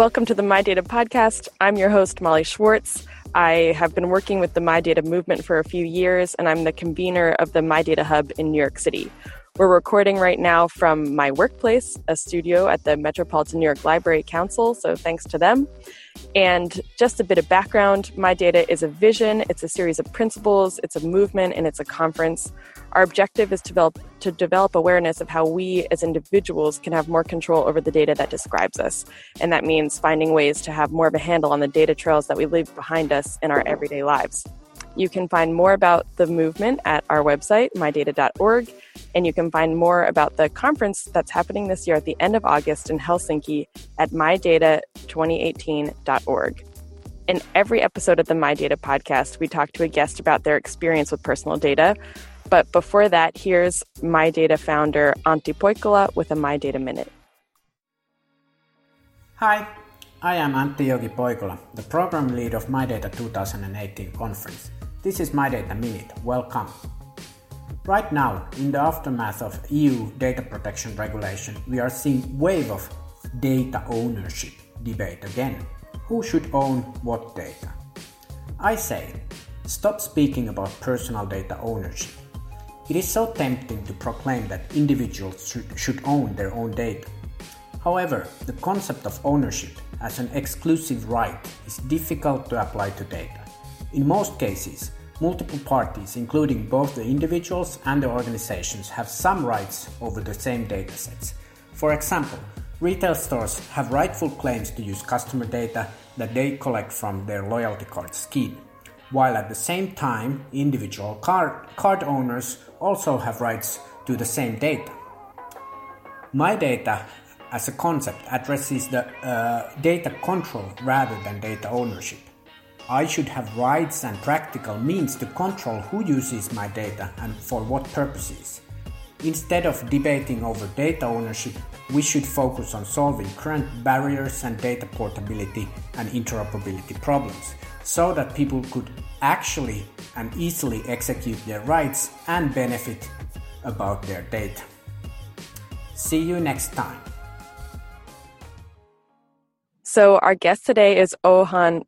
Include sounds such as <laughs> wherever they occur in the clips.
Welcome to the My Data podcast. I'm your host, Molly Schwartz. I have been working with the My Data movement for a few years, and I'm the convener of the My Data Hub in New York City. We're recording right now from my workplace, a studio at the Metropolitan New York Library Council, so thanks to them. And just a bit of background My Data is a vision, it's a series of principles, it's a movement, and it's a conference. Our objective is to develop, to develop awareness of how we as individuals can have more control over the data that describes us. And that means finding ways to have more of a handle on the data trails that we leave behind us in our everyday lives. You can find more about the movement at our website, mydata.org, and you can find more about the conference that's happening this year at the end of August in Helsinki at mydata2018.org. In every episode of the My Data podcast, we talk to a guest about their experience with personal data. But before that, here's My Data founder Antti Poikola with a My Data Minute. Hi, I am Antti Jogi Poikola, the program lead of My Data 2018 conference. This is My Data Minute. Welcome. Right now, in the aftermath of EU data protection regulation, we are seeing wave of data ownership debate again. Who should own what data? I say, stop speaking about personal data ownership. It is so tempting to proclaim that individuals should, own their own data. However, the concept of ownership as an exclusive right is difficult to apply to data. In most cases, multiple parties, including both the individuals and the organizations, have some rights over the same datasets. For example, retail stores have rightful claims to use customer data that they collect from their loyalty card scheme, while at the same time, individual card, card owners also have rights to the same data. My data as a concept addresses the uh, data control rather than data ownership. I should have rights and practical means to control who uses my data and for what purposes. Instead of debating over data ownership, we should focus on solving current barriers and data portability and interoperability problems so that people could actually and easily execute their rights and benefit about their data. See you next time. So, our guest today is Ohan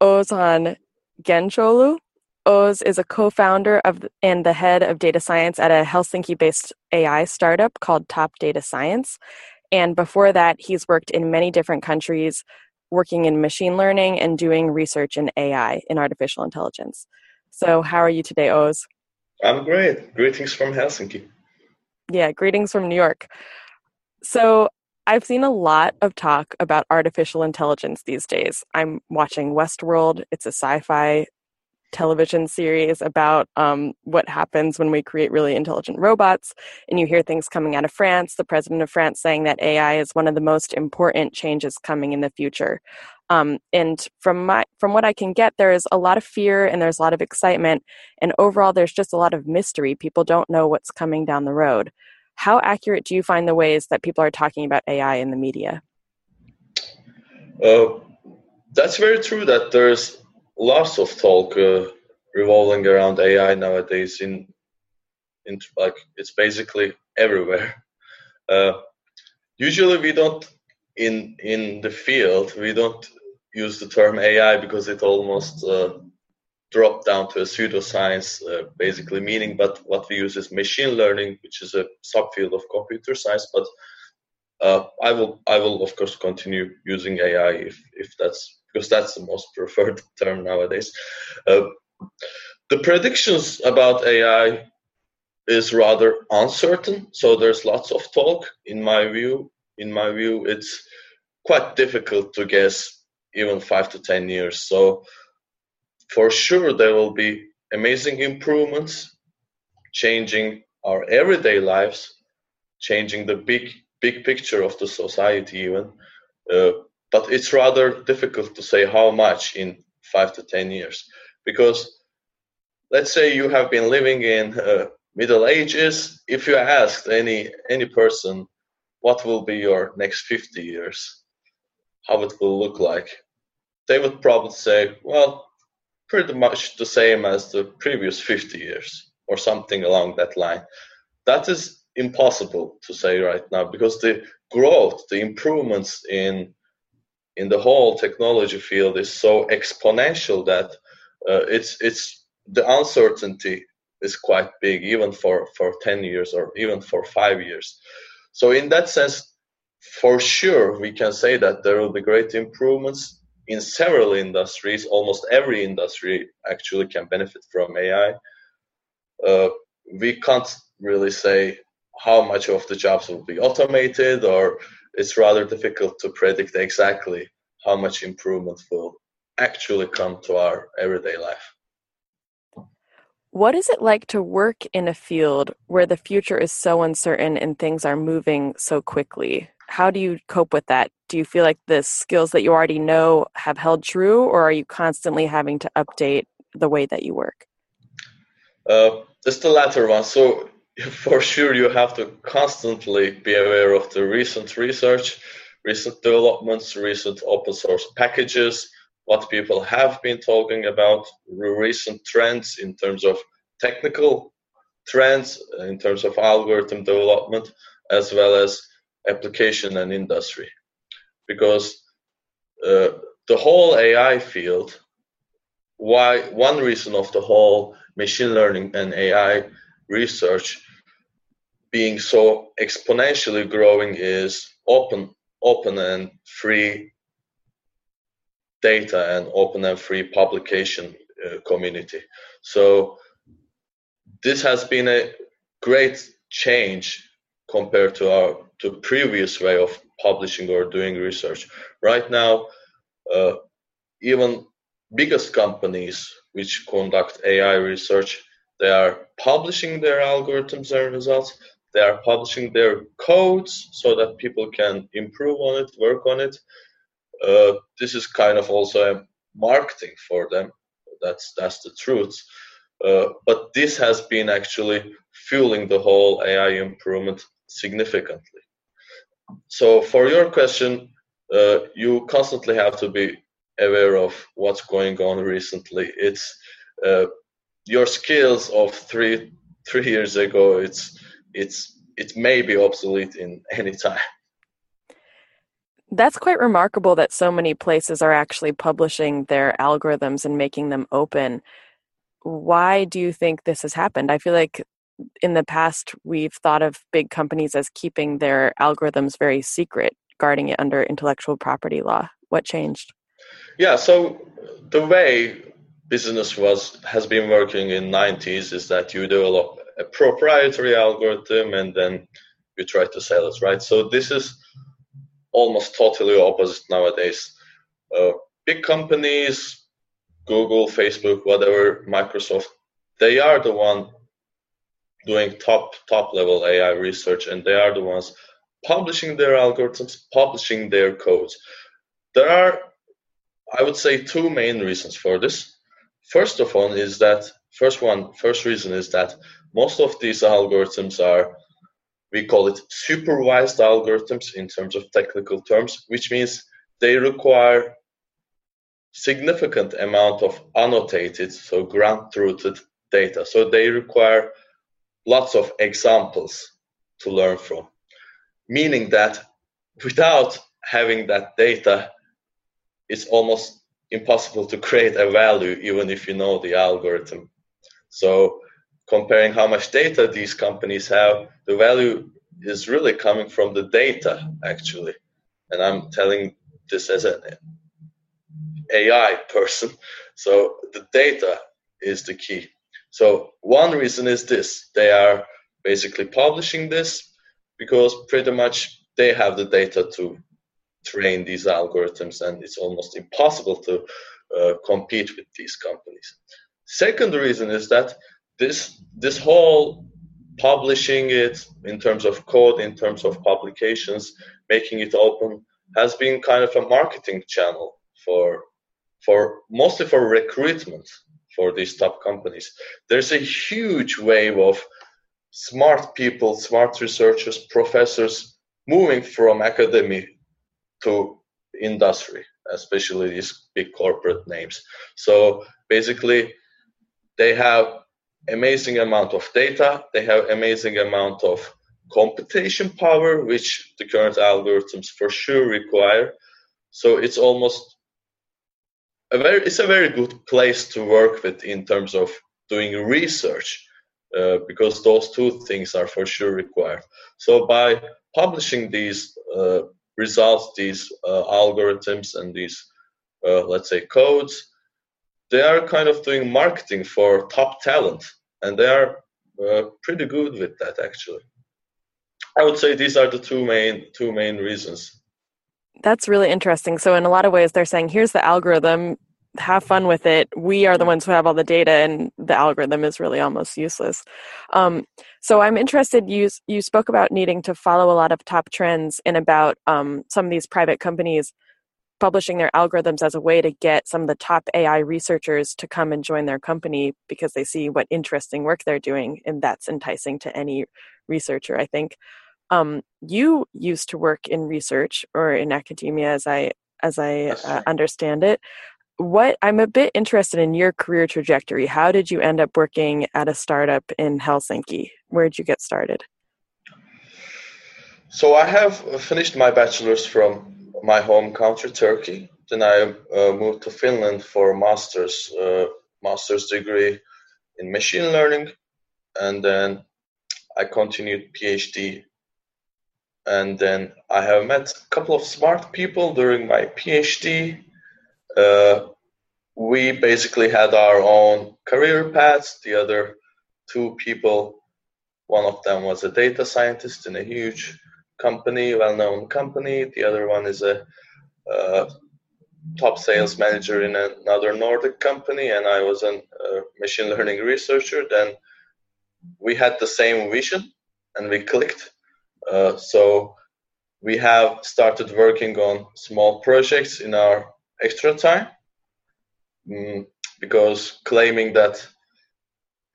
Oğuzhan Gencoğlu. Oz is a co-founder of and the head of data science at a Helsinki-based AI startup called Top Data Science. And before that, he's worked in many different countries, working in machine learning and doing research in AI, in artificial intelligence. So, how are you today, Oz? I'm great. Greetings from Helsinki. Yeah, greetings from New York. So, I've seen a lot of talk about artificial intelligence these days. I'm watching Westworld. It's a sci fi television series about um, what happens when we create really intelligent robots. And you hear things coming out of France, the president of France saying that AI is one of the most important changes coming in the future. Um, and from my from what I can get, there is a lot of fear and there's a lot of excitement, and overall, there's just a lot of mystery. People don't know what's coming down the road. How accurate do you find the ways that people are talking about AI in the media? Uh, that's very true that there's lots of talk uh, revolving around AI nowadays in in like it's basically everywhere. <laughs> Uh, usually we don't in in the field we don't use the term AI because it almost uh, drop down to a pseudoscience, uh, basically meaning. But what we use is machine learning, which is a subfield of computer science. But uh, I will, I will of course continue using AI if if that's because that's the most <laughs> preferred term nowadays. Uh, the predictions about AI is rather uncertain, so there's lots of talk. In my view, in my view, it's quite difficult to guess even five to ten years. So for sure there will be amazing improvements changing our everyday lives changing the big big picture of the society even. Uh, but it's rather difficult to say how much in five to ten years. Because let's say you have been living in uh, middle ages if you asked any any person what will be your next 50 years? How it will look like? They would probably say well pretty much the same as the previous 50 years or something along that line. That is impossible to say right now because the growth, the improvements in in the whole technology field is so exponential that uh, it's it's the uncertainty is quite big even for for 10 years or even for 5 years so in that sense for sure we can say that there will be great improvements in several industries almost every industry actually can benefit from ai uh, we can't really say how much of the jobs will be automated or it's rather difficult to predict exactly how much improvement will actually come to our everyday life. What is it like to work in a field where the future is so uncertain and things are moving so quickly? How do you cope with that? Do you feel like the skills that you already know have held true, or are you constantly having to update the way that you work? Uh, it's the latter one. So <laughs> for sure you have to constantly be aware of the recent research, recent developments, recent open source packages, what people have been talking about, recent trends in terms of technical trends, in terms of algorithm development, as well as application and industry. Because uh, the whole AI field, why one reason of the whole machine learning and AI research being so exponentially growing is open open and free data and open and free publication uh, community. So this has been a great change compared to our to previous way of publishing or doing research right now uh, even biggest companies which conduct ai research they are publishing their algorithms and results they are publishing their codes so that people can improve on it, work on it. Uh, this is kind of also a marketing for them. That's that's the truth. Uh, but this has been actually fueling the whole AI improvement significantly. So for your question, uh, you constantly have to be aware of what's going on recently. It's uh, your skills of three three years ago. It's it's it may be obsolete in <laughs> any time. That's quite remarkable that so many places are actually publishing their algorithms and making them open. Why do you think this has happened? I feel like in the past we've thought of big companies as keeping their algorithms very secret, guarding it under intellectual property law. What changed? Yeah, so the way business was has been working in 90s is that you develop a proprietary algorithm and then you try to sell it, right? So this is almost totally opposite nowadays. Uh, big companies, Google, Facebook, whatever, Microsoft, they are the one doing top top level AI research, and they are the ones publishing their algorithms, publishing their codes. There are, I would say, two main reasons for this. First of all, is that first one, first reason is that most of these algorithms are, we call it supervised algorithms in terms of technical terms, which means they require significant amount of annotated, so ground-truthed data. So they require lots of examples to learn from, meaning that without having that data, it's almost impossible to create a value even if you know the algorithm. So comparing how much data these companies have, the value is really coming from the data actually. And I'm telling this as an AI person. So the data is the key. So one reason is this: they are basically publishing this because pretty much they have the data to train these algorithms, and it's almost impossible to uh, compete with these companies. Second reason is that this this whole publishing it in terms of code, in terms of publications, making it open has been kind of a marketing channel for for mostly for recruitment for these top companies. There's a huge wave of smart people, smart researchers, professors moving from academy to industry, especially these big corporate names. So basically, they have amazing amount of data. They have amazing amount of computation power, which the current algorithms for sure require. so it's almost a very it's a very good place to work with in terms of doing research uh, because those two things are for sure required. So by publishing these uh, results, these uh, algorithms, and these uh, let's say codes, they are kind of doing marketing for top talent, and they are uh, pretty good with that actually. I would say these are the two main two main reasons. That's really interesting. So in a lot of ways, they're saying, here's the algorithm. Have fun with it. We are the ones who have all the data, and the algorithm is really almost useless. Um, so I'm interested. You you spoke about needing to follow a lot of top trends, and about um, some of these private companies publishing their algorithms as a way to get some of the top AI researchers to come and join their company because they see what interesting work they're doing, and that's enticing to any researcher. I think. Um, you used to work in research or in academia, as I as I uh, understand it. What I'm a bit interested in your career trajectory. How did you end up working at a startup in Helsinki? Where did you get started? So I have finished my bachelor's from my home country, Turkey. Then I uh, moved to Finland for a master's uh, master's degree in machine learning, and then I continued PhD and then I have met a couple of smart people during my PhD. Uh, we basically had our own career paths. The other two people, one of them was a data scientist in a huge company, well-known company. The other one is a uh, top sales manager in another Nordic company, and I was a machine learning researcher. Then we had the same vision, and we clicked uh, so we have started working on small projects in our extra time mm, because claiming that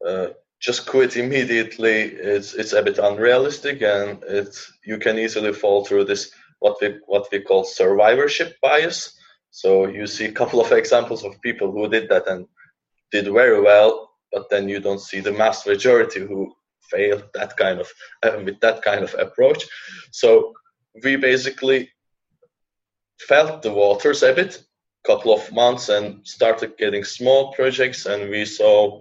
uh, just quit immediately it's it's a bit unrealistic and it's you can easily fall through this what we what we call survivorship bias. So you see a couple of examples of people who did that and did very well but then you don't see the mass majority who fail that kind of uh, with that kind of approach. So we basically felt the waters a bit, couple of months, and started getting small projects, and we saw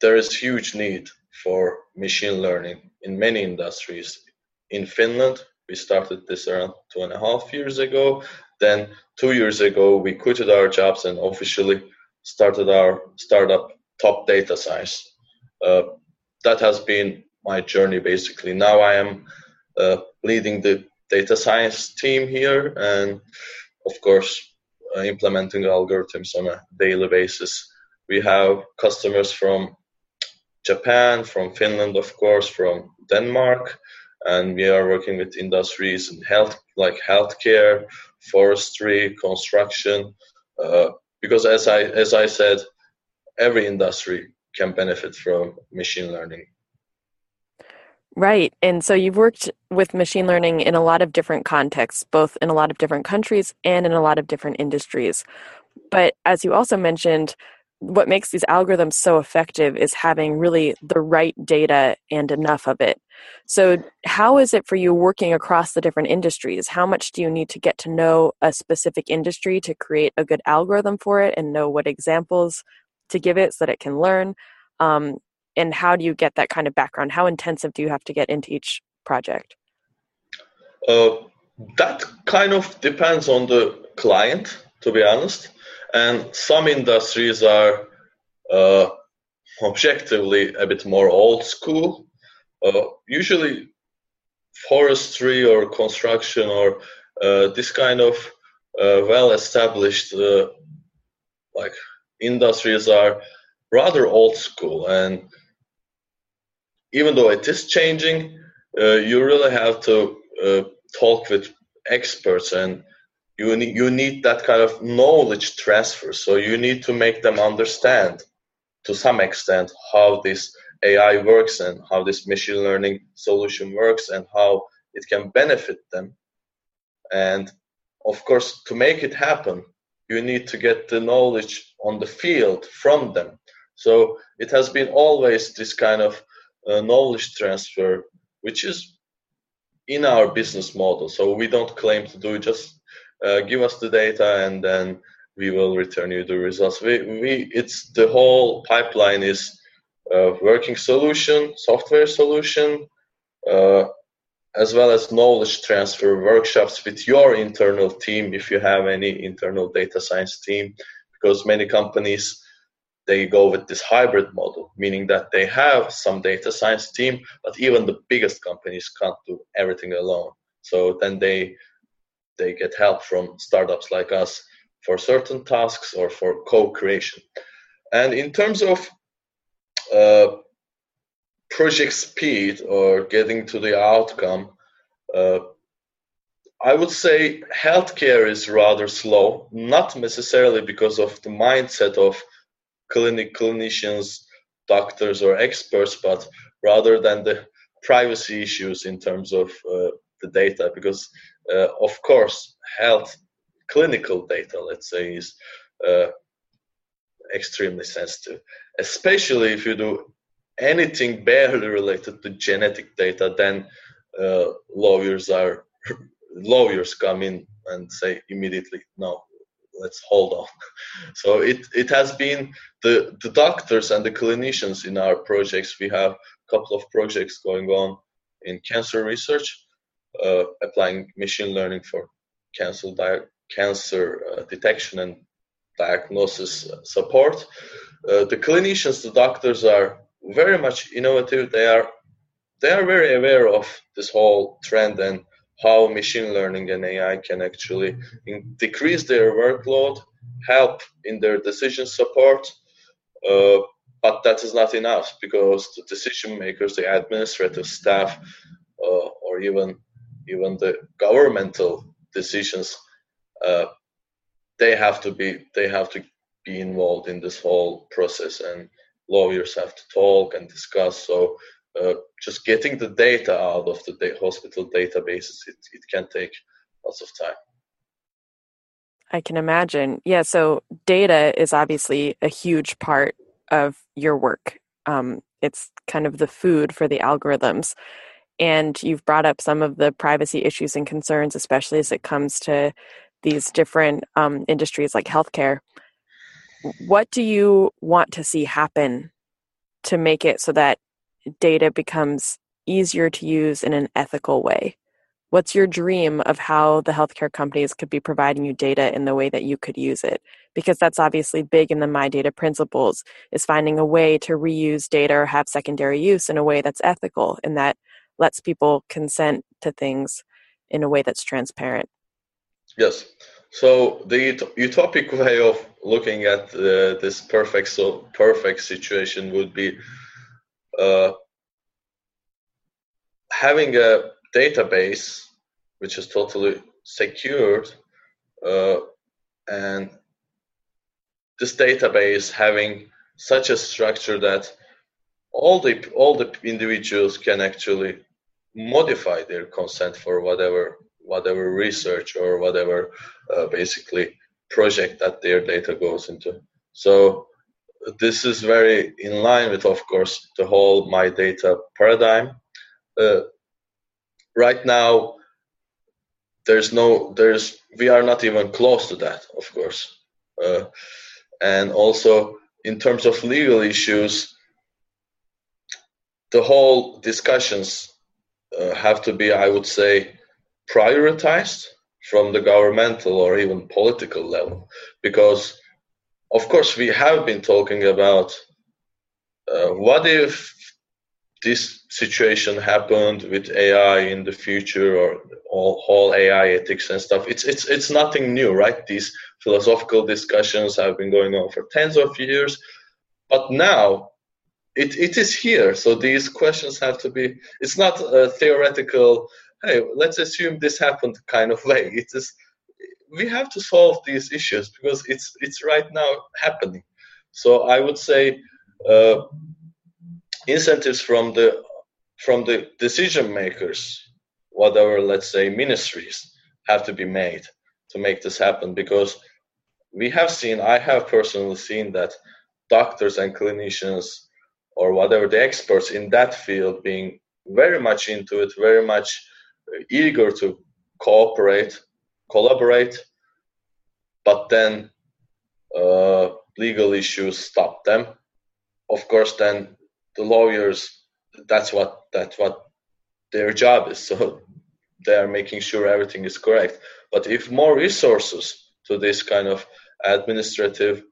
there is huge need for machine learning in many industries. In Finland, we started this around two and a half years ago. Then two years ago, we quitted our jobs and officially started our startup Top Data Science. Uh, that has been my journey basically. Now I am uh, leading the data science team here and, of course, uh, implementing algorithms on a daily basis. We have customers from Japan, from Finland, of course, from Denmark, and we are working with industries in health, like healthcare, forestry, construction. Uh, because as I as I said, every industry can benefit from machine learning. Right. And so you've worked with machine learning in a lot of different contexts, both in a lot of different countries and in a lot of different industries. But as you also mentioned, what makes these algorithms so effective is having really the right data and enough of it. So, how is it for you working across the different industries? How much do you need to get to know a specific industry to create a good algorithm for it and know what examples to give it so that it can learn um, and how do you get that kind of background? How intensive do you have to get into each project? Uh, that kind of depends on the client to be honest and some industries are uh, objectively a bit more old school. Uh, usually forestry or construction or uh, this kind of uh, well established uh, like industries are rather old school. And even though it is changing uh, you really have to uh, talk with experts and you need, you need that kind of knowledge transfer. So you need to make them understand to some extent how this ai works and how this machine learning solution works and how it can benefit them. And of course to make it happen you need to get the knowledge on the field from them. So it has been always this kind of uh, knowledge transfer, which is in our business model. So we don't claim to do just uh, give us the data, and then we will return you the results. We, we it's the whole pipeline is a working solution, software solution, uh, as well as knowledge transfer workshops with your internal team if you have any internal data science team, because many companies they go with this hybrid model, meaning that they have some data science team, but even the biggest companies can't do everything alone. So then they they get help from startups like us for certain tasks or for co-creation. And in terms of uh, project speed or getting to the outcome, uh, I would say healthcare is rather slow, not necessarily because of the mindset of clinic clinicians, doctors, or experts, but rather than the privacy issues in terms of uh, the data. Because, uh, of course, health clinical data, let's say, is uh, extremely sensitive, especially if you do anything barely related to genetic data, then uh, lawyers are <laughs> lawyers come in and say immediately, no, let's hold on. <laughs> So it, it has been the, the doctors and the clinicians in our projects. We have a couple of projects going on in cancer research, uh, applying machine learning for cancer, di- cancer uh, detection and diagnosis support. Uh, the clinicians, the doctors are very much innovative. They are they are very aware of this whole trend and how machine learning and AI can actually in, decrease their workload, help in their decision support. Uh, but that is not enough because the decision makers, the administrative staff, uh, or even even the governmental decisions, uh, they have to be they have to be involved in this whole process, and lawyers have to talk and discuss. So uh, just getting the data out of the hospital databases, it, it can take lots of time. I can imagine. Yeah, so data is obviously a huge part of your work. Um, it's kind of the food for the algorithms. And you've brought up some of the privacy issues and concerns, especially as it comes to these different um, industries like healthcare. What do you want to see happen to make it so that data becomes easier to use in an ethical way? What's your dream of how the healthcare companies could be providing you data in the way that you could use it? Because that's obviously big in the My Data principles, is finding a way to reuse data or have secondary use in a way that's ethical and that lets people consent to things in a way that's transparent. Yes. So the utopic <laughs> way of looking at uh, this perfect so perfect situation would be uh, having a database which is totally secured uh, and this database having such a structure that all the all the individuals can actually modify their consent for whatever whatever research or whatever uh, basically project that their data goes into so this is very in line with, of course, the whole my data paradigm. Uh, right now, there's no, there's, we are not even close to that, of course. Uh, and also, in terms of legal issues, the whole discussions uh, have to be, I would say, prioritized from the governmental or even political level because of course, we have been talking about uh, what if this situation happened with AI in the future or all whole AI ethics and stuff. It's it's it's nothing new, right? These philosophical discussions have been going on for tens of years, but now it, it is here. So these questions have to be. It's not a theoretical. Hey, let's assume this happened kind of way. It is we have to solve these issues because it's it's right now happening. So I would say uh, incentives from the from the decision makers, whatever let's say ministries, have to be made to make this happen because we have seen I have personally seen that doctors and clinicians or whatever the experts in that field being very much into it, very much eager to cooperate collaborate but then uh, legal issues stop them. Of course, then the lawyers that's what that's what their job is. <laughs> So they are making sure everything is correct. But if more resources to this kind of administrative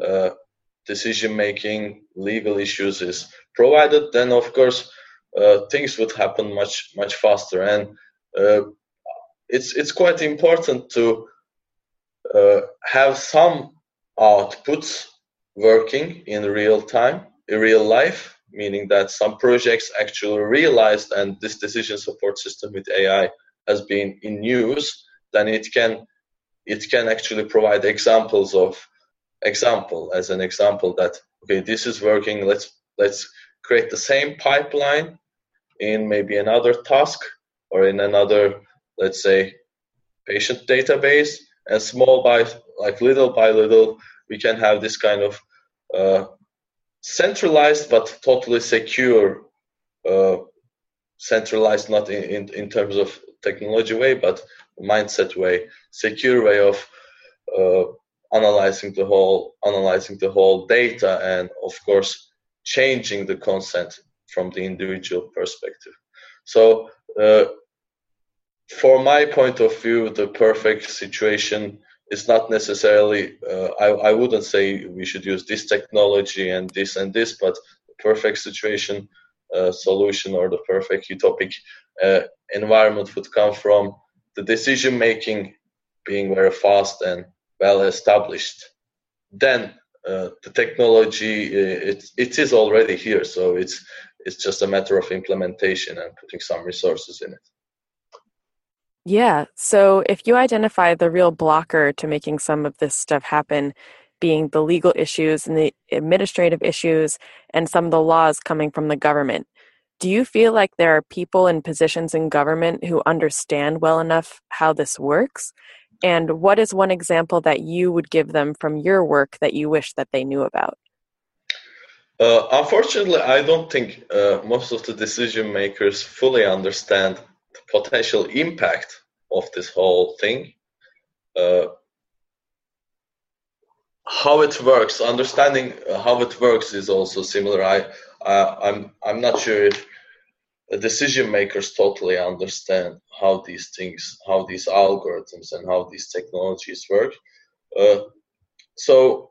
uh, decision making, legal issues is provided, then of course uh, things would happen much much faster. And uh, it's it's quite important to uh, have some outputs working in real time, in real life, meaning that some projects actually realized and this decision support system with AI has been in use, then it can it can actually provide examples of example as an example that okay this is working let's let's create the same pipeline in maybe another task or in another let's say patient database and small by like little by little we can have this kind of uh, centralized but totally secure uh, centralized not in, in, in terms of technology way but mindset way secure way of uh, analyzing the whole analyzing the whole data and of course changing the consent from the individual perspective so uh, for my point of view the perfect situation is not necessarily uh, I, I wouldn't say we should use this technology and this and this but the perfect situation uh, solution or the perfect utopic uh, environment would come from the decision making being very fast and well established. Then uh, the technology uh, it, it is already here so it's it's just a matter of implementation and putting some resources in it yeah. So if you identify the real blocker to making some of this stuff happen, being the legal issues and the administrative issues and some of the laws coming from the government, do you feel like there are people in positions in government who understand well enough how this works? And what is one example that you would give them from your work that you wish that they knew about? Uh, unfortunately, I don't think uh, most of the decision makers fully understand the potential impact of this whole thing. Uh, how it works, understanding how it works is also similar. I, uh, I'm, I'm not sure if the decision makers totally understand how these things, how these algorithms, and how these technologies work. Uh, so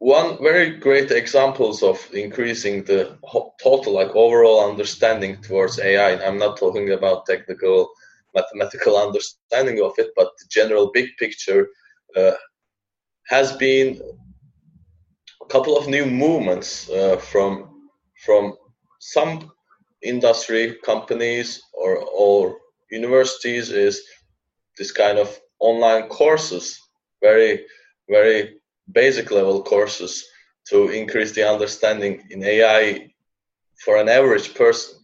one very great examples of increasing the total like overall understanding towards ai i'm not talking about technical mathematical understanding of it but the general big picture uh, has been a couple of new movements uh, from from some industry companies or or universities is this kind of online courses. Very very basic level courses to increase the understanding in AI for an average person.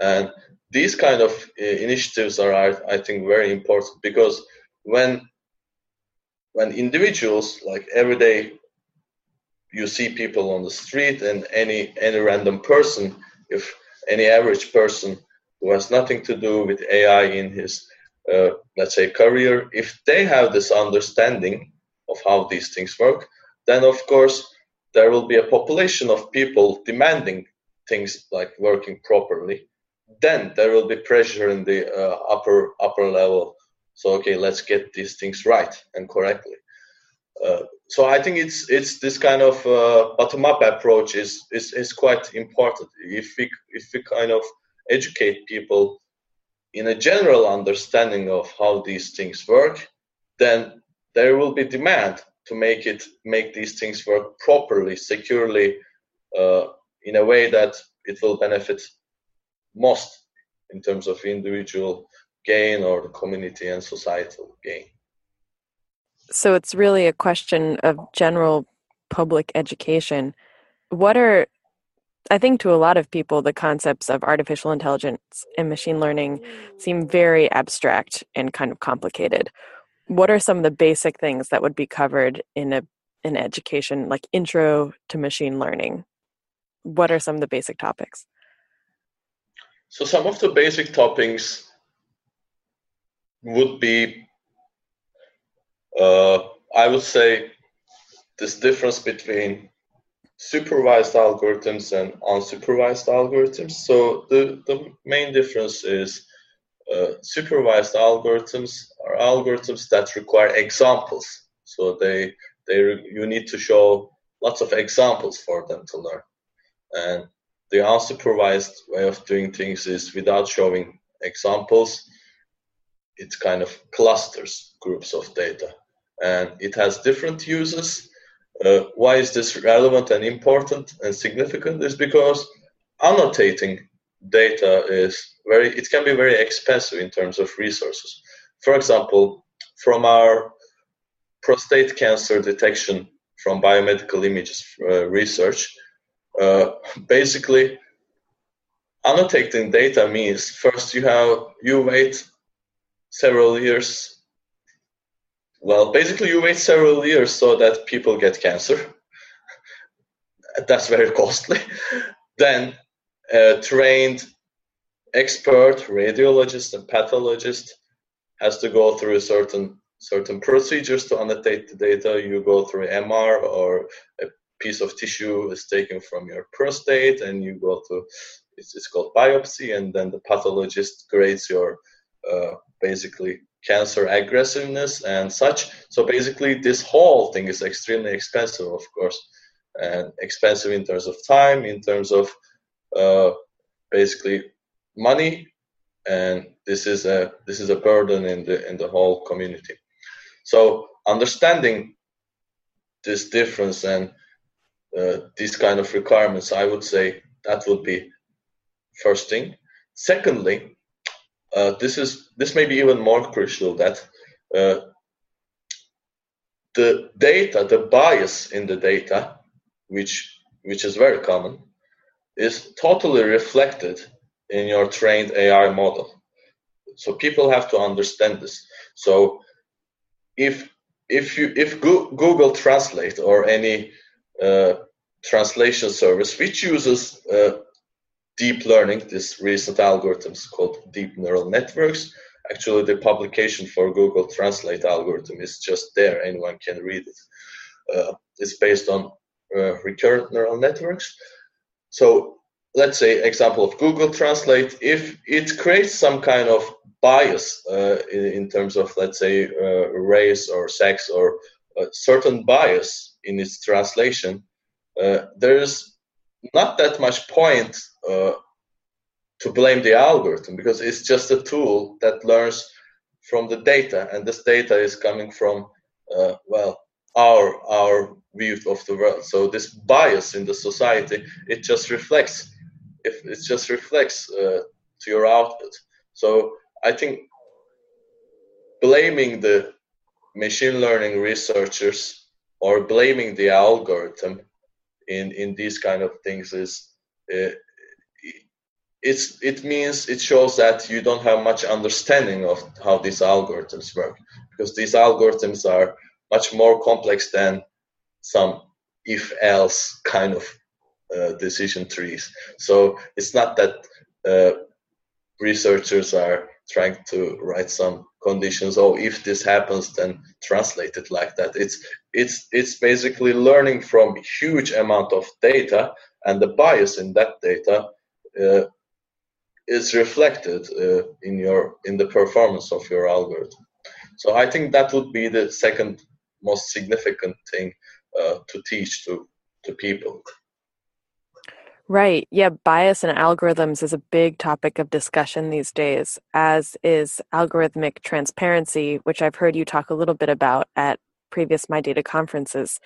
And these kind of uh, initiatives are, I think, very important because when when individuals like every day you see people on the street and any any random person if any average person who has nothing to do with ai in his uh, let's say career if they have this understanding of how these things work, then of course there will be a population of people demanding things like working properly. Then there will be pressure in the uh, upper upper level. So okay, let's get these things right and correctly. Uh, so I think it's it's this kind of uh, bottom up approach is, is is quite important. If we if we kind of educate people in a general understanding of how these things work, then there will be demand to make it make these things work properly, securely, uh, in a way that it will benefit most in terms of individual gain or the community and societal gain. So it's really a question of general public education. What are I think to a lot of people, the concepts of artificial intelligence and machine learning seem very abstract and kind of complicated what are some of the basic things that would be covered in a an education like intro to machine learning what are some of the basic topics so some of the basic topics would be uh, I would say this difference between supervised algorithms and unsupervised algorithms. So the, the main difference is uh, supervised algorithms are algorithms that require examples. So they they you need to show lots of examples for them to learn. And the unsupervised way of doing things is without showing examples. It kind of clusters groups of data, and it has different uses. Uh, why is this relevant and important and significant? Is because annotating data is very it can be very expensive in terms of resources. For example, from our prostate cancer detection from biomedical images uh, research, uh, basically annotating data means first you have you wait several years. Well, basically you wait several years so that people get cancer. <laughs> That's very costly. <laughs> then a trained expert, radiologist and pathologist has to go through certain certain procedures to annotate the data. You go through MR or a piece of tissue is taken from your prostate and you go to it's, it's called biopsy and then the pathologist grades your uh, basically cancer aggressiveness and such so basically this whole thing is extremely expensive of course and expensive in terms of time in terms of uh, basically money and this is a this is a burden in the in the whole community. So understanding this difference and uh, these kind of requirements i would say that would be first thing. Secondly uh, this is this may be even more crucial that uh, the data the bias in the data which which is very common is totally reflected in your trained AI model. So people have to understand this. So if if you if Google Translate or any uh, translation service which uses uh, deep learning, this recent algorithms called deep neural networks. Actually, the publication for Google Translate algorithm is just there; anyone can read it. Uh, it's based on uh, recurrent neural networks. So let's say example of google translate if it creates some kind of bias uh, in, in, terms of let's say uh, race or sex or a certain bias in its translation uh, there's not that much point uh, to blame the algorithm because it's just a tool that learns from the data and this data is coming from uh, well our our view of the world. So this bias in the society it just reflects if it just reflects uh, to your output. So I think blaming the machine learning researchers or blaming the algorithm in in these kind of things is uh, it's it means it shows that you don't have much understanding of how these algorithms work because these algorithms are much more complex than some if else kind of uh, decision trees. So it's not that uh, researchers are trying to write some conditions. Oh, if this happens, then translate it like that. It's it's it's basically learning from huge amount of data, and the bias in that data uh, is reflected uh, in your in the performance of your algorithm. So I think that would be the second most significant thing uh, to teach to to people. Right. Yeah. Bias in algorithms is a big topic of discussion these days, as is algorithmic transparency, which I've heard you talk a little bit about at previous My Data conferences.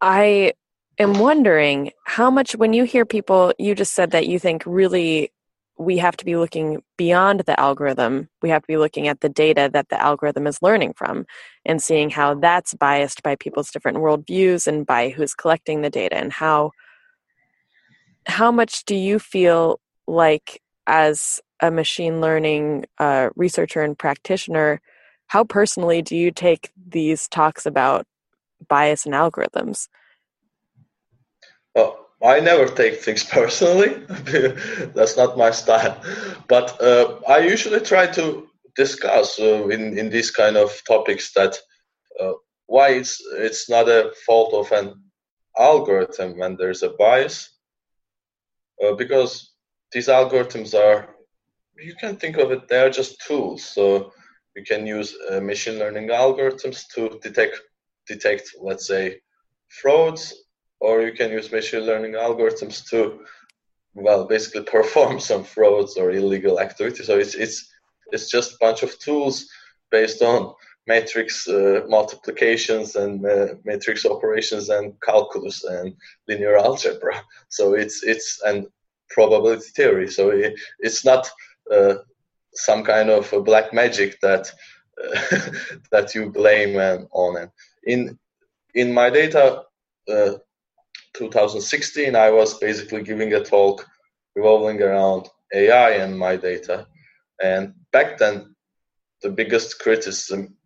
I am wondering how much, when you hear people, you just said that you think really we have to be looking beyond the algorithm. We have to be looking at the data that the algorithm is learning from and seeing how that's biased by people's different worldviews and by who's collecting the data and how how much do you feel like as a machine learning uh, researcher and practitioner how personally do you take these talks about bias and algorithms? Oh i never take things <laughs> personally. <laughs> That's not my style. But uh, i usually try to discuss uh, in, in these kind of topics that uh, why it's it's not a fault of an algorithm when there's a bias, uh, because these algorithms are you can think of it they are just tools. So you can use uh, machine learning algorithms to detect detect let's say frauds, or you can use machine learning algorithms to well basically <laughs> perform some frauds or illegal activity. So it's it's it's just a bunch of tools based on matrix uh, multiplications and uh, matrix operations and calculus and linear algebra. <laughs> So it's it's and probability theory. So it, it's not uh, some kind of black magic that <laughs> that you blame on. And in in my data, uh, 2016, I was basically giving a talk revolving around AI and my data. And back then, the biggest criticism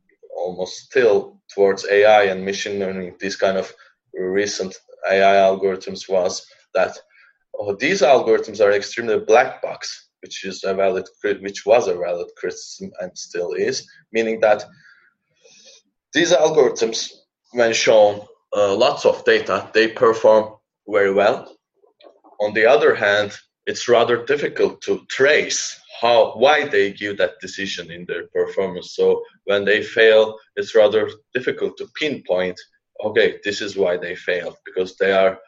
almost still towards AI and machine learning, these kind of recent AI algorithms was that oh, these algorithms are extremely black box, which is a valid, which was a valid criticism and still is, meaning that these algorithms, when shown uh, lots of data, they perform very well. On the other hand, it's rather difficult to trace how why they give that decision in their performance. So when they fail, it's rather difficult to pinpoint. Okay, this is why they failed because they are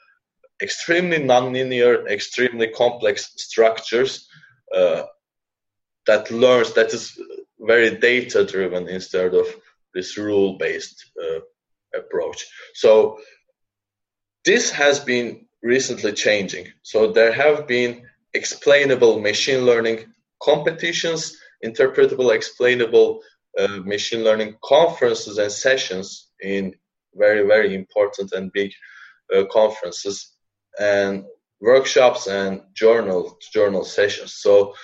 extremely nonlinear, extremely complex structures uh, that learns that is very data driven instead of this rule based uh, approach. So this has been recently changing. So there have been explainable machine learning competitions, interpretable, explainable uh, machine learning conferences and sessions in very, very important and big uh, conferences and workshops and journal journal sessions. So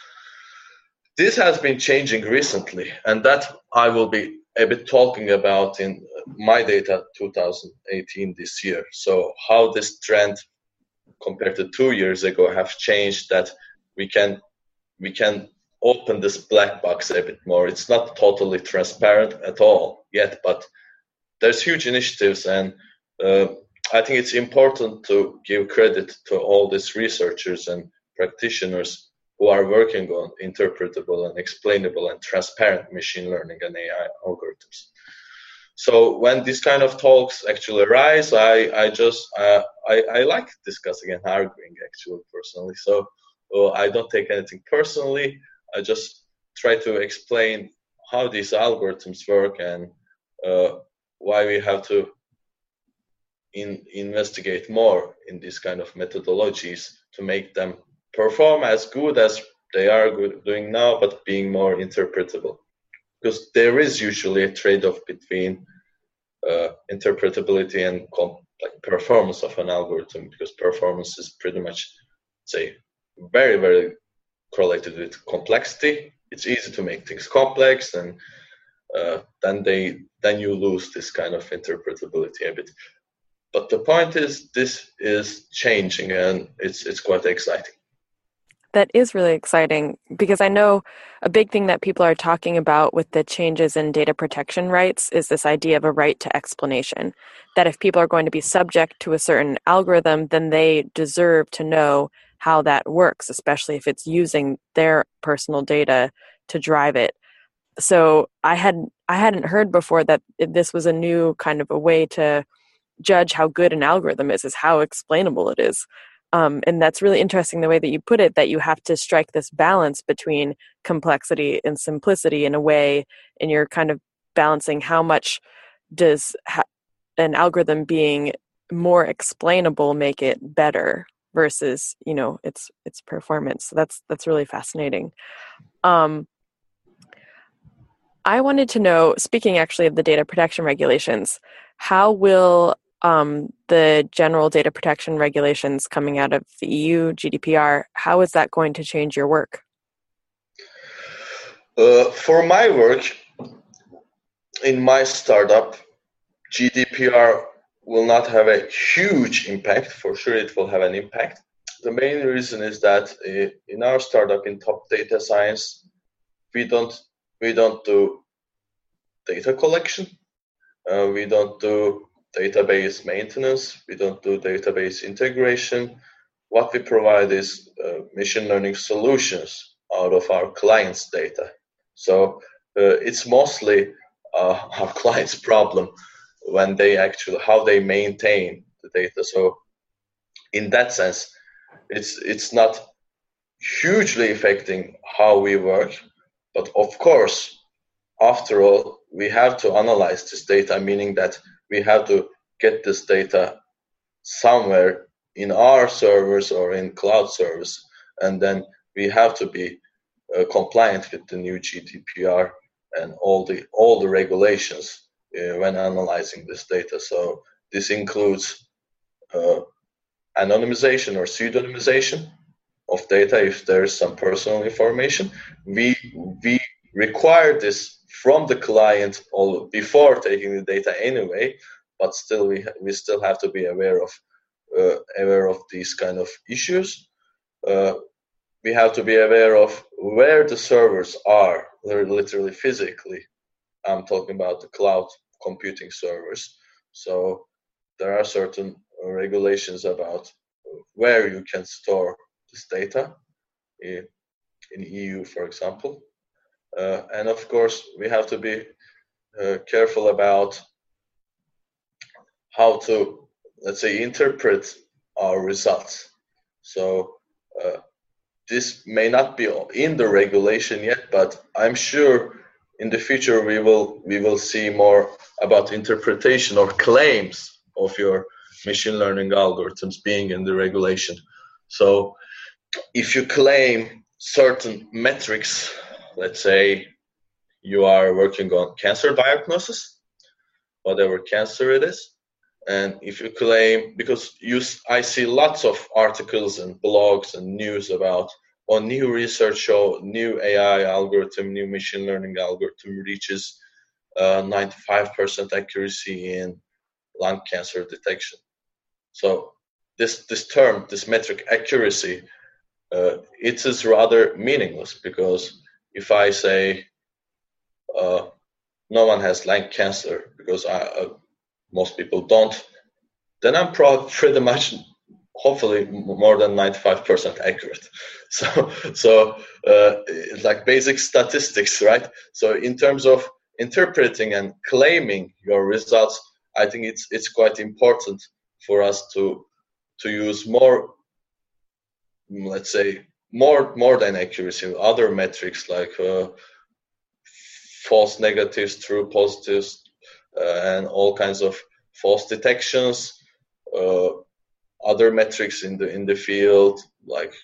this has been changing recently, and that I will be a bit talking about in my data 2018 this year. So how this trend compared to two years ago have changed that we can we can open this black box a bit more. It's not totally transparent at all yet, but there's huge initiatives, and uh, I think it's important to give credit to all these researchers and practitioners who are working on interpretable and explainable and transparent machine learning and AI algorithms. So when these kind of talks actually arise, I, I just uh, I, I like discussing and arguing actually personally. So uh, I don't take anything personally. I just try to explain how these algorithms work and uh, why we have to in, investigate more in these kind of methodologies to make them perform as good as they are good, doing now, but being more interpretable. Because there is usually a trade-off between uh, interpretability and comp- like performance of an algorithm, because performance is pretty much, say, very very correlated with complexity. It's easy to make things complex, and uh, then they then you lose this kind of interpretability a bit. But the point is, this is changing, and it's it's quite exciting. That is really exciting because I know a big thing that people are talking about with the changes in data protection rights is this idea of a right to explanation. That if people are going to be subject to a certain algorithm, then they deserve to know how that works, especially if it's using their personal data to drive it. So I had I hadn't heard before that this was a new kind of a way to judge how good an algorithm is, is how explainable it is. Um, and that's really interesting the way that you put it that you have to strike this balance between complexity and simplicity in a way and you're kind of balancing how much does ha- an algorithm being more explainable make it better versus you know its its performance. So that's that's really fascinating. Um, i wanted to know speaking actually of the data protection regulations how will um, the general data protection regulations coming out of the eu gdpr how is that going to change your work? Uh, for my work in my startup gdpr will not have a huge impact. For sure, it will have an impact. The main reason is that uh, in our startup in top data science, we don't we don't do data collection. Uh, we don't do database maintenance. We don't do database integration. What we provide is uh, machine learning solutions out of our clients' data. So uh, it's mostly uh, <laughs> our clients' problem when they actually how they maintain the data. So in that sense, it's it's not hugely affecting how we work, but of course, after all, we have to analyze this data, meaning that we have to get this data somewhere in our servers or in cloud service, and then we have to be uh, compliant with the new GDPR and all the all the regulations uh, when analyzing this data. So this includes uh, anonymization or pseudonymization of data if there is some personal information. We we require this from the client all before taking the data anyway, but still we we still have to be aware of uh, aware of these kind of issues. Uh, we have to be aware of where the servers are, literally physically. I'm talking about the cloud computing servers. So there are certain regulations about where you can store this data in, in EU, for example. Uh, and of course, we have to be uh, careful about how to, let's say, interpret our results. So uh, this may not be in the regulation yet, but I'm sure in the future we will we will see more about interpretation or claims of your machine learning algorithms being in the regulation. So if you claim certain metrics, let's say you are working on cancer diagnosis, whatever cancer it is, and if you claim because you i see lots of articles and blogs and news about on new research show new ai algorithm new machine learning algorithm reaches uh, 95% accuracy in lung cancer detection. So this this term this metric accuracy uh, it is rather meaningless because if i say uh, no one has lung cancer because I, uh, most people don't, then I'm pro- pretty much, hopefully, more than 95% accurate. <laughs> So, so uh, like basic statistics, right? So, in terms of interpreting and claiming your results, I think it's it's quite important for us to to use more, let's say, more more than accuracy, other metrics like uh, false negatives, true positives, uh, and all kinds of false detections, uh, other metrics in the in the field like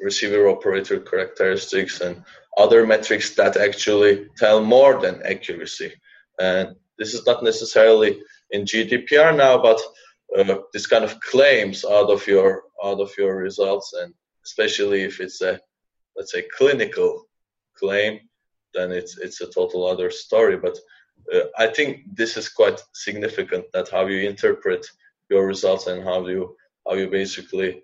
receiver operator characteristics and other metrics that actually tell more than accuracy. And this is not necessarily in GDPR now, but uh, this kind of claims out of your out of your results, and especially if it's a let's say clinical claim, then it's it's a total other story. But uh, I think this is quite significant that how you interpret your results and how you how you basically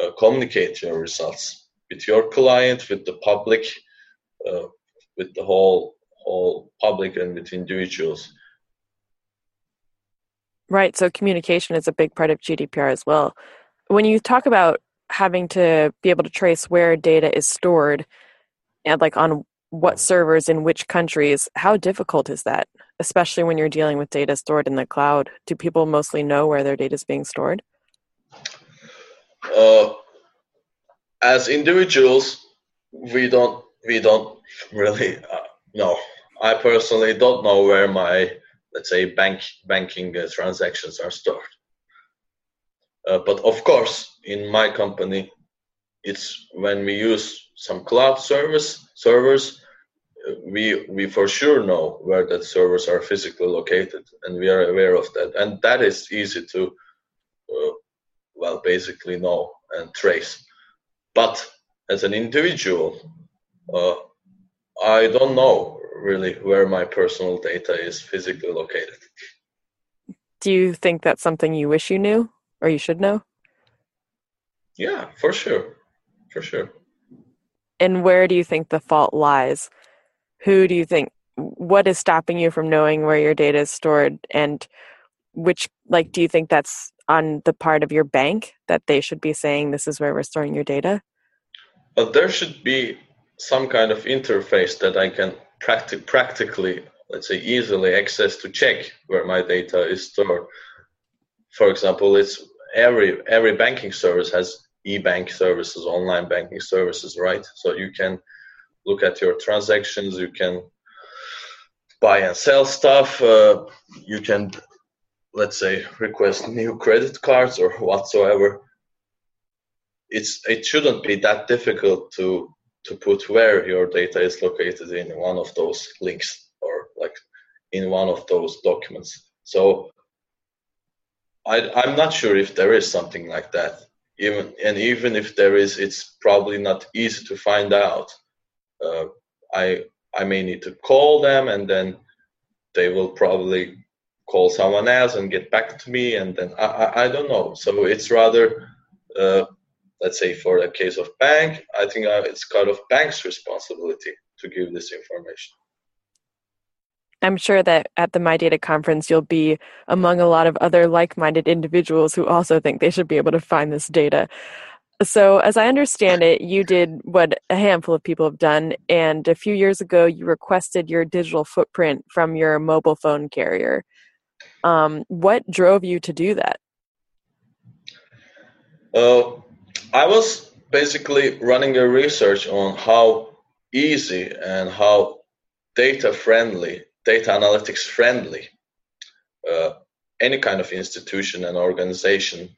uh, communicate your results with your client, with the public, uh, with the whole whole public, and with individuals. Right. So communication is a big part of GDPR as well. When you talk about having to be able to trace where data is stored and like on what servers in which countries. How difficult is that, especially when you're dealing with data stored in the cloud? Do people mostly know where their data is being stored? Uh, as individuals, we don't we don't really uh, know. I personally don't know where my let's say bank banking uh, transactions are stored. Uh, but of course, in my company, it's when we use some cloud service servers we we for sure know where that servers are physically located and we are aware of that. And that is easy to uh, well basically know and trace. But as an individual uh, i don't know really where my personal data is physically located. Do you think that's something you wish you knew or you should know? Yeah for sure. For sure. And where do you think the fault lies who do you think what is stopping you from knowing where your data is stored? And which like do you think that's on the part of your bank that they should be saying this is where we're storing your data but there should be some kind of interface that i can practi- practically let's say easily access to check where my data is stored. For example it's every every banking service has e-bank services online banking services right? So you can look at your transactions you can buy and sell stuff uh, you can let's say request new credit cards or whatsoever. It's it shouldn't be that difficult to to put where your data is located in one of those links or like in one of those documents. So I, i'm not sure if there is something like that. Even and even if there is it's probably not easy to find out uh, i i may need to call them and then they will probably call someone else and get back to me and then i i, I don't know so it's rather uh, let's say for a case of bank i think uh, it's kind of bank's responsibility to give this information I'm sure that at the My Data conference, you'll be among a lot of other like minded individuals who also think they should be able to find this data. So, as I understand it, you did what a handful of people have done, and a few years ago, you requested your digital footprint from your mobile phone carrier. Um, what drove you to do that? Uh, I was basically running a research on how easy and how data friendly, data analytics friendly uh, any kind of institution and organization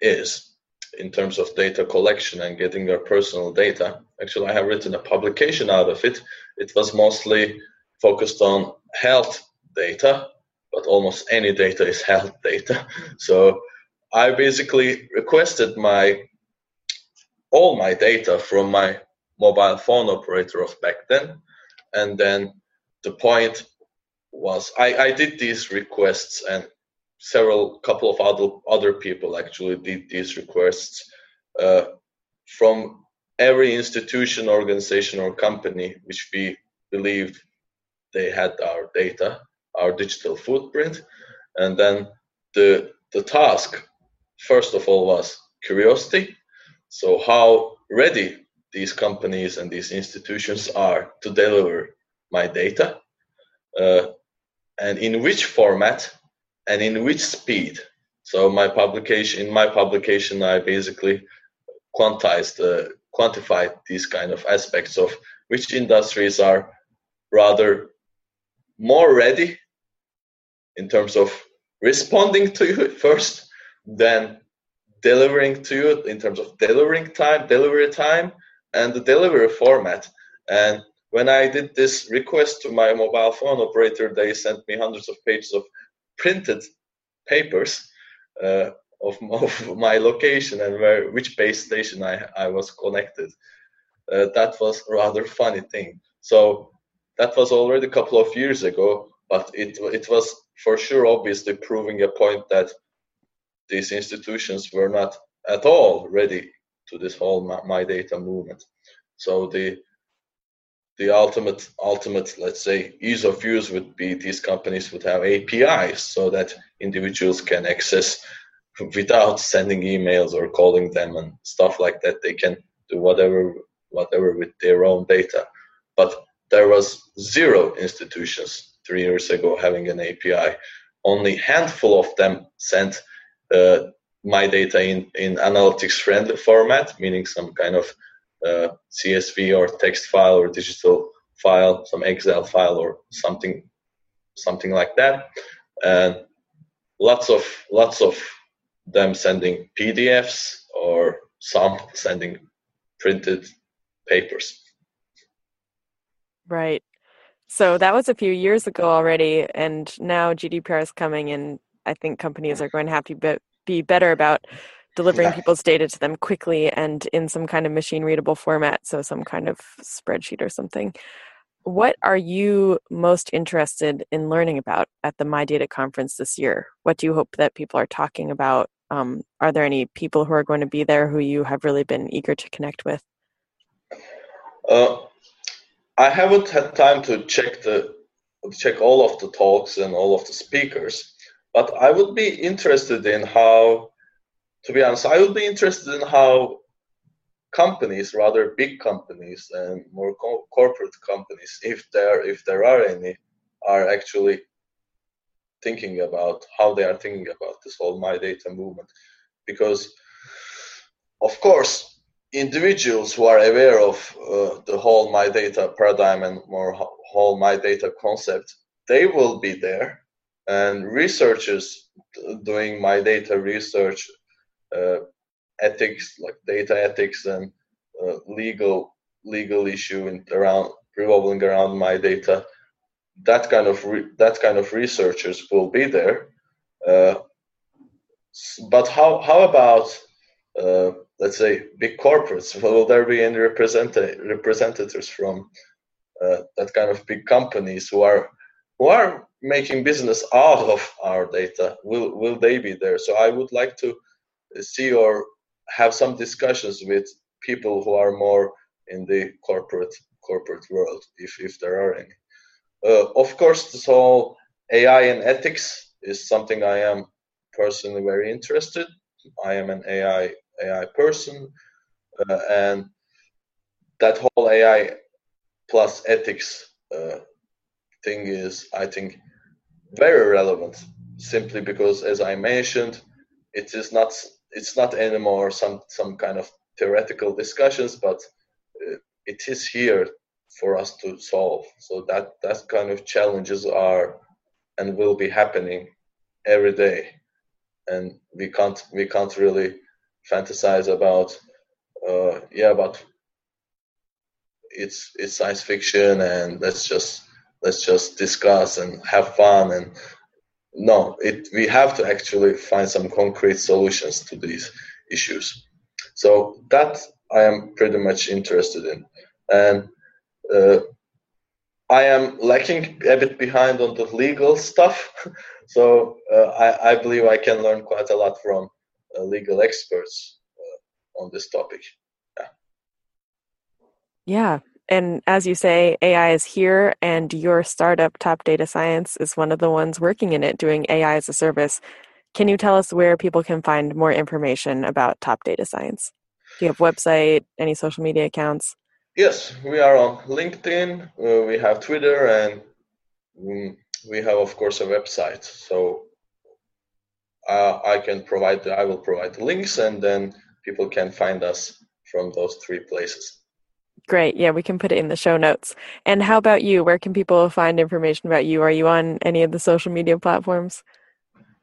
is in terms of data collection and getting their personal data. Actually, I have written a publication out of it. It was mostly focused on health data but almost any data is <laughs> health data. So I basically requested my all my data from my mobile phone operator of back then, and then the point was I, I did these requests and several couple of other other people actually did these requests uh, from every institution, organization, or company which we believed they had our data our digital footprint. And then the, the task, first of all, was curiosity. So, how ready these companies and these institutions are to deliver my data, uh, and in which format and in which speed. So, my publication, in my publication, I basically quantized, uh, quantified these kind of aspects of which industries are rather more ready in terms of responding to you first, then delivering to you in terms of delivering time, delivery time, and the delivery format. And when I did this request to my mobile phone operator, they sent me hundreds of pages of printed papers uh, of, <laughs> of, my location and where which base station I, I was connected. Uh, that was rather funny thing. So that was already a couple of years ago, but it it was for sure obviously proving a point that these institutions were not at all ready to this whole my data movement. So the the ultimate ultimate let's say ease of use would be these companies would have APIs so that individuals can access without sending emails or calling them and stuff like that. They can do whatever whatever with their own data. But there was zero institutions three years ago having an API. Only handful of them sent uh, my data in, in analytics friendly format, meaning some kind of uh, CSV or text file or digital file, some Excel file or something, something like that, and lots of lots of them sending PDFs or some sending printed papers. Right. So that was a few years ago already, and now GDPR is coming, and I think companies are going to have to be, be better about delivering yeah. people's data to them quickly and in some kind of machine readable format, so some kind of spreadsheet or something. What are you most interested in learning about at the My Data conference this year? What do you hope that people are talking about? Um, are there any people who are going to be there who you have really been eager to connect with? Uh, I haven't had time to check the check all of the talks and all of the speakers, but I would be interested in how, to be honest, I would be interested in how companies, rather big companies and more co- corporate companies, if there if there are any, are actually thinking about how they are thinking about this whole my data movement, because of course individuals who are aware of uh, the whole my data paradigm and more whole my data concept they will be there. And researchers doing my data research ethics like data ethics and uh, legal legal issue in, around revolving around my data that kind of re- that kind of researchers will be there. Uh, but how how about uh, let's say big corporates? <laughs> Will there be any representative representatives from uh, that kind of big companies who are who are making business out of our data? Will will they be there? So i would like to see or have some discussions with people who are more in the corporate corporate world if if there are any uh, of course this whole ai and ethics is something i am personally very interested i am an ai AI person, uh, and that whole AI plus ethics uh, thing is, I think, very relevant. Simply because, as I mentioned, it is not it's not anymore some some kind of theoretical discussions, but uh, it is here for us to solve. So that that kind of challenges are and will be happening every day, and we can't we can't really fantasize about uh, yeah but it's it's science fiction and let's just let's just discuss and have fun and no it we have to actually find some concrete solutions to these issues so that i am pretty much interested in and uh, i am lacking a bit behind on the legal stuff <laughs> so uh, I, I believe i can learn quite a lot from uh, legal experts uh, on this topic. Yeah. Yeah. And as you say, AI is here, and your startup, Top Data Science, is one of the ones working in it, doing AI as a service. Can you tell us where people can find more information about Top Data Science? Do you have website, any social media accounts? Yes, we are on LinkedIn, uh, we have Twitter, and um, we have, of course, a website. So uh, I can provide I will provide the links and then people can find us from those three places. Great. Yeah, we can put it in the show notes. And how about you? Where can people find information about you? Are you on any of the social media platforms?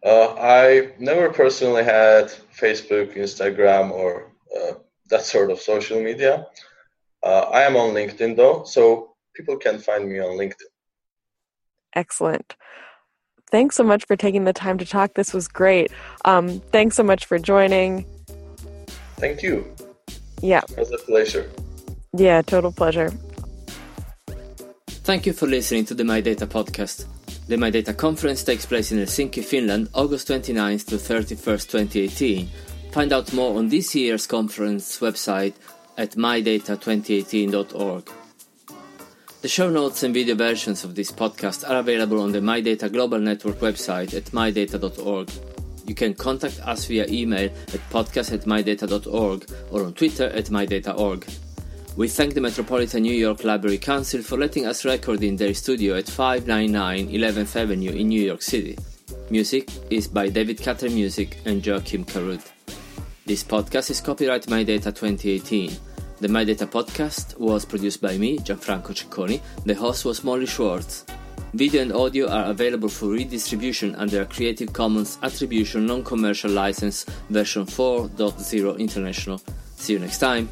Uh, I never personally had Facebook, Instagram, or uh, that sort of social media. Uh, I am on LinkedIn though, so people can find me on LinkedIn. Excellent thanks so much for taking the time to talk. This was great. Um, thanks so much for joining. Thank you. Yeah. It was a pleasure. Yeah, total pleasure. Thank you for listening to the My Data podcast. The My Data conference takes place in Helsinki, Finland, August 29th to 31st, 2018. Find out more on this year's conference website at mydata2018.org. The show notes and video versions of this podcast are available on the My Data Global Network website at mydata.org. You can contact us via email at podcast at mydata.org or on Twitter at mydata.org. We thank the Metropolitan New York Library Council for letting us record in their studio at 599 11th Avenue in New York City. Music is by David Cutter Music and Joakim Karud. This podcast is copyright My Data 2018. The My Data podcast was produced by me, Gianfranco Cicconi. The host was Molly Schwartz. Video and audio are available for redistribution under a Creative Commons Attribution Non Commercial License version 4.0 International. See you next time.